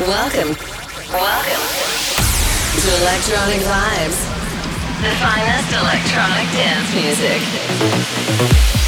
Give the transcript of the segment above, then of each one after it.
Welcome. Welcome to Electronic Vibes, the finest electronic dance music.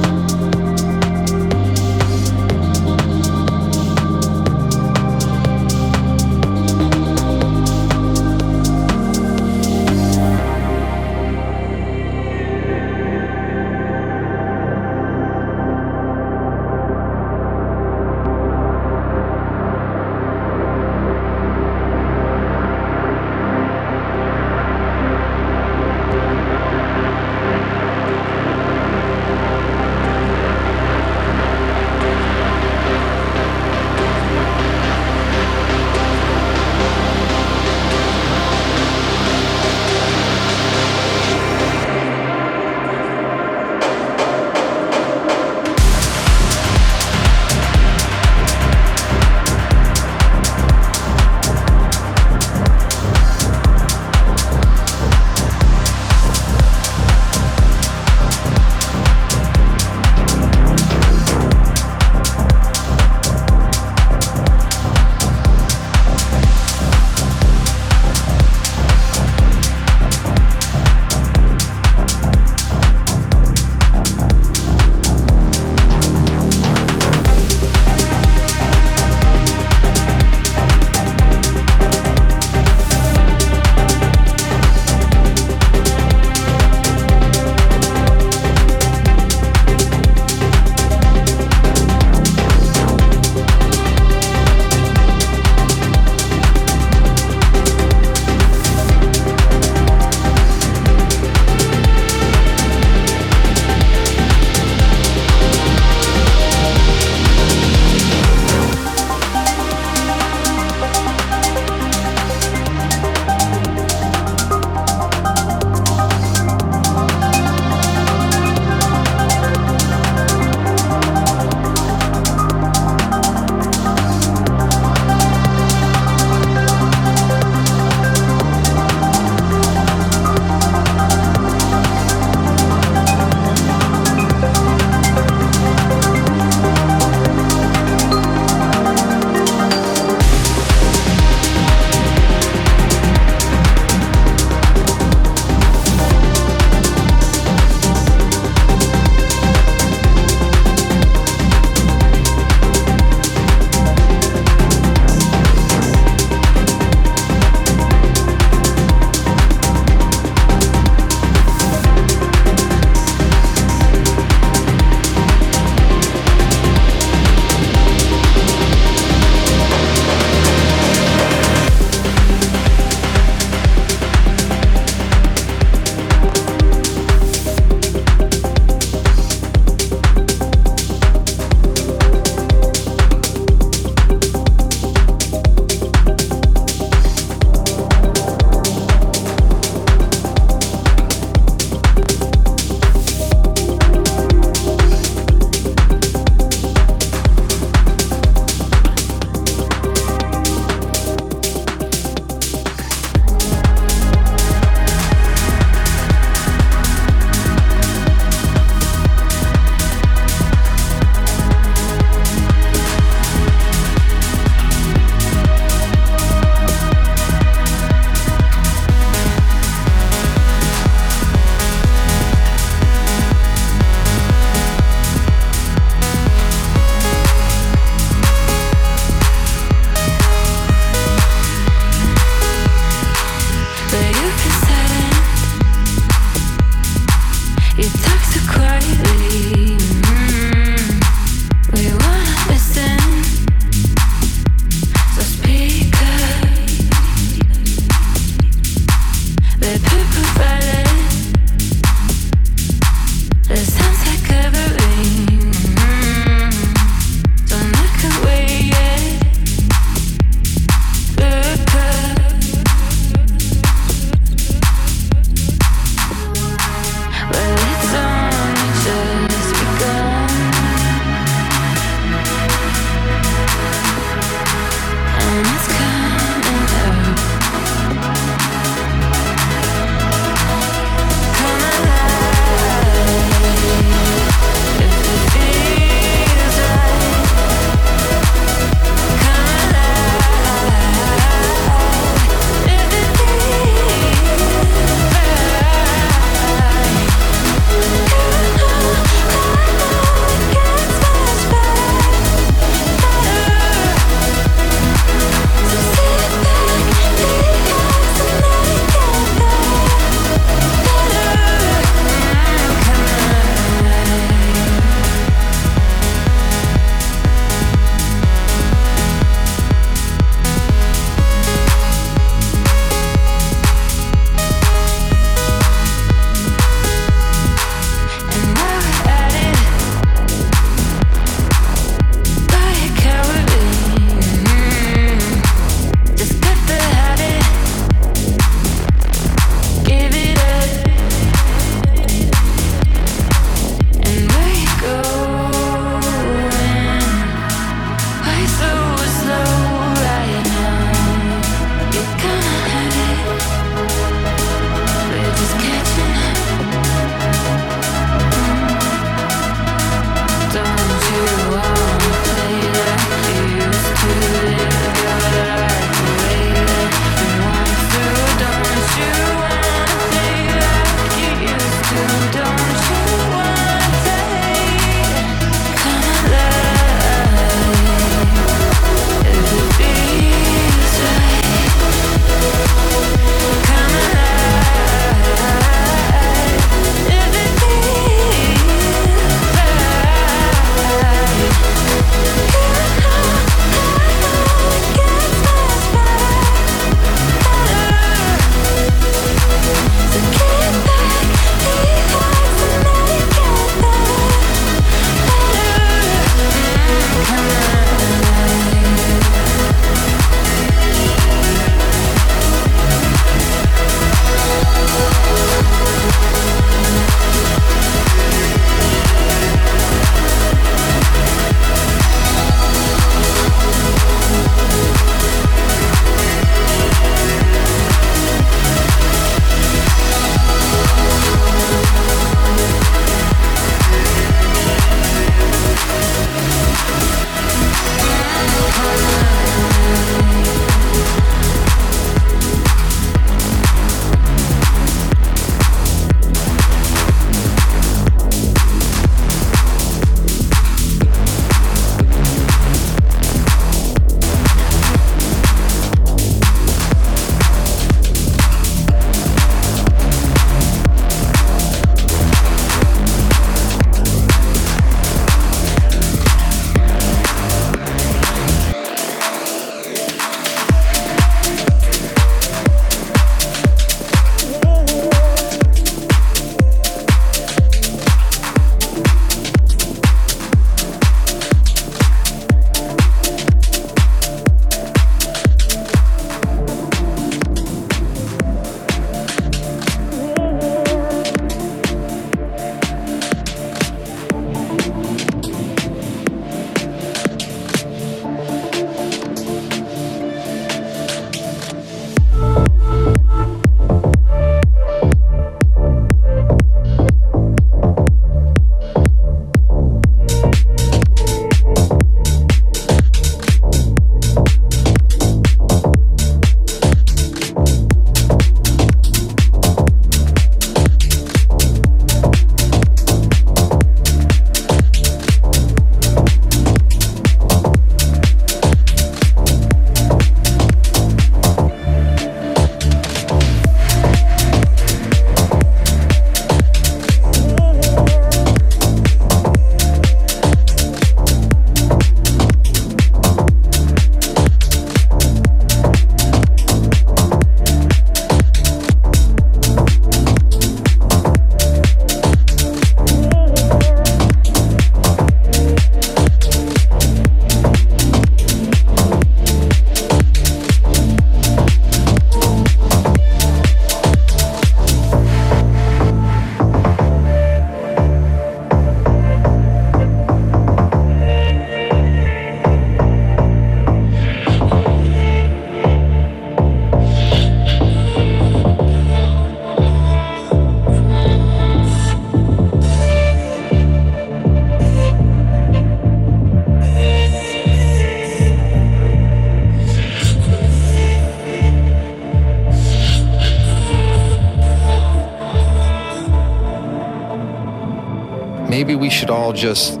Should all just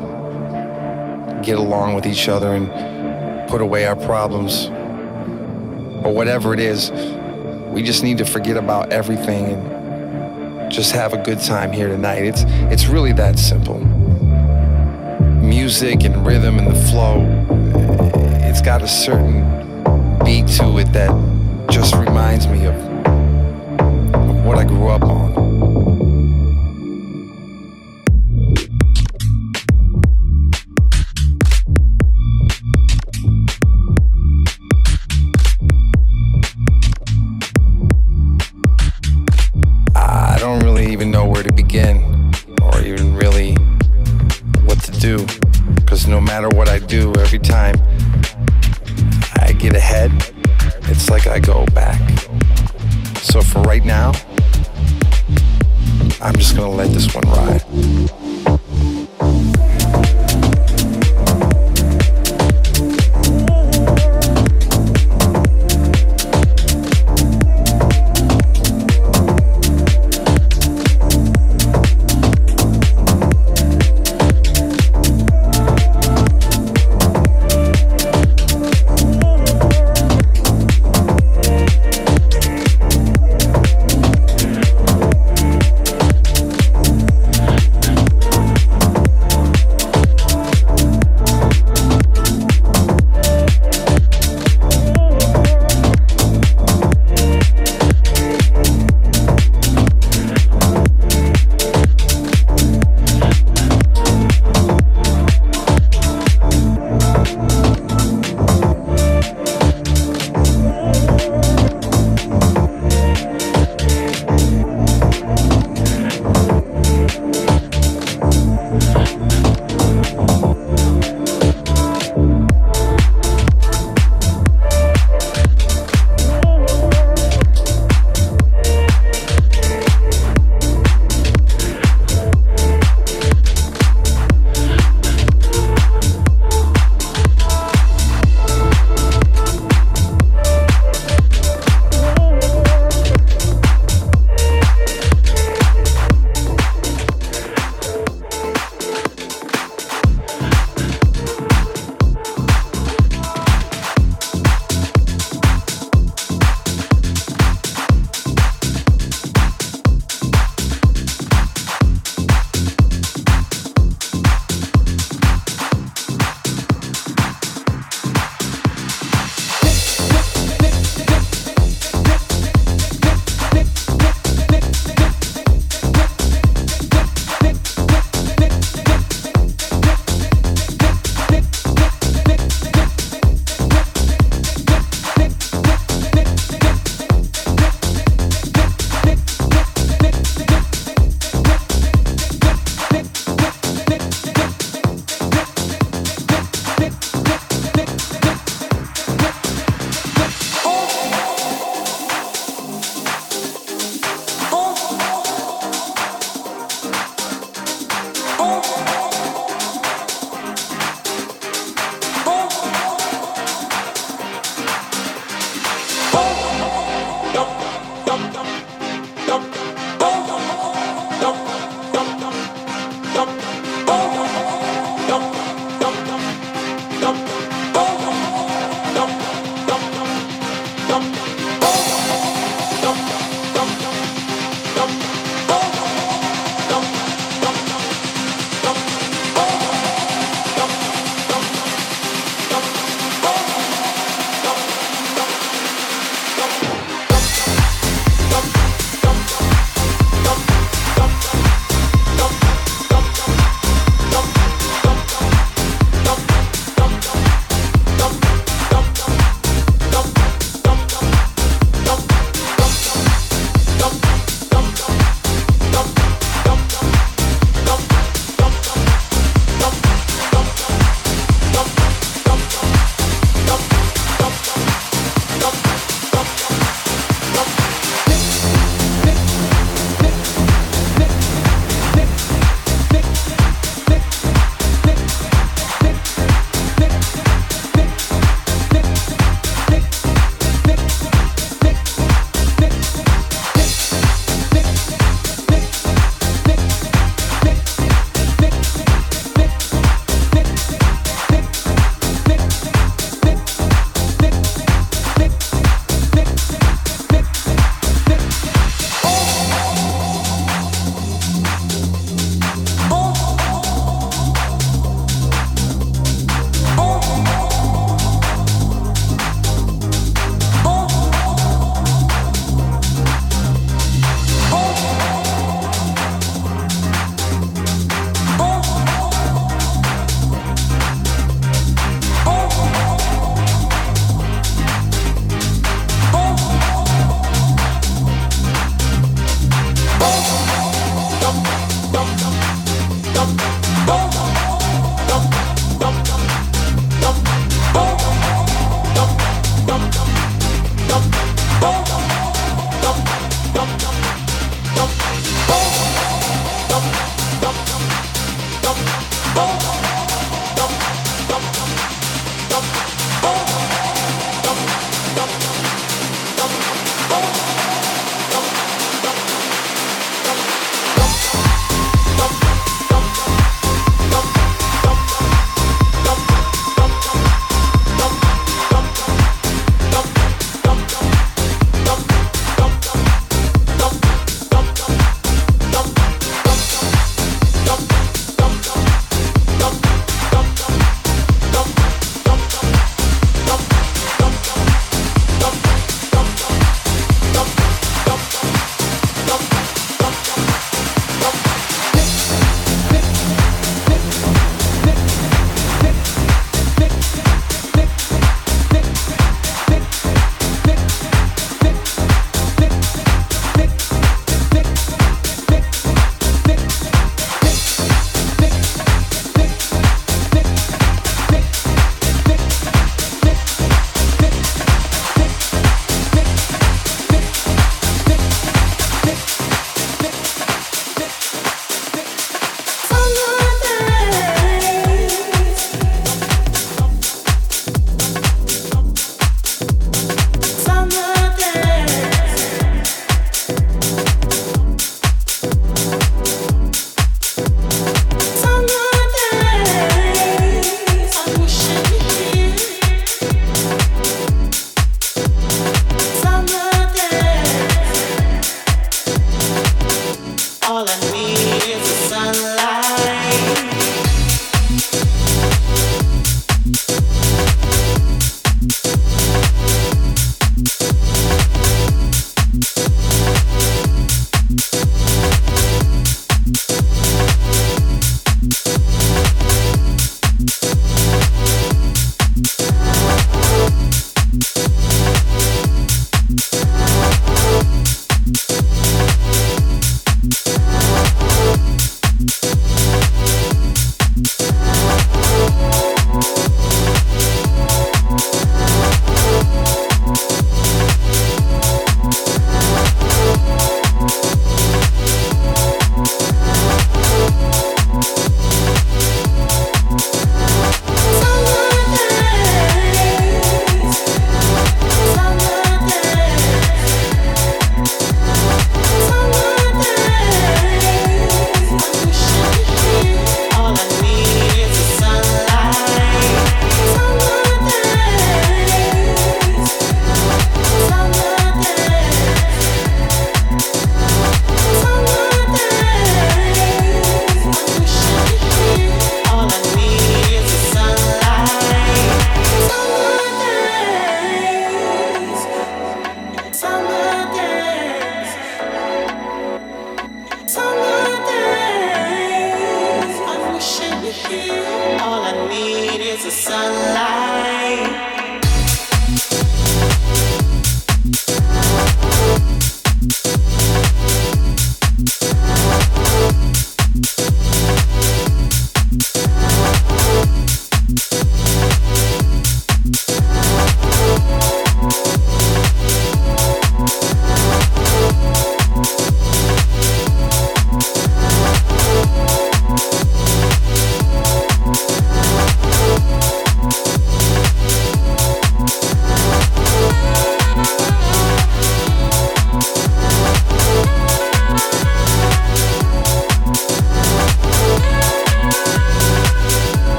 get along with each other and put away our problems or whatever it is. We just need to forget about everything and just have a good time here tonight. It's it's really that simple. Music and rhythm and the flow, it's got a certain beat to it that just reminds me of, of what I grew up on.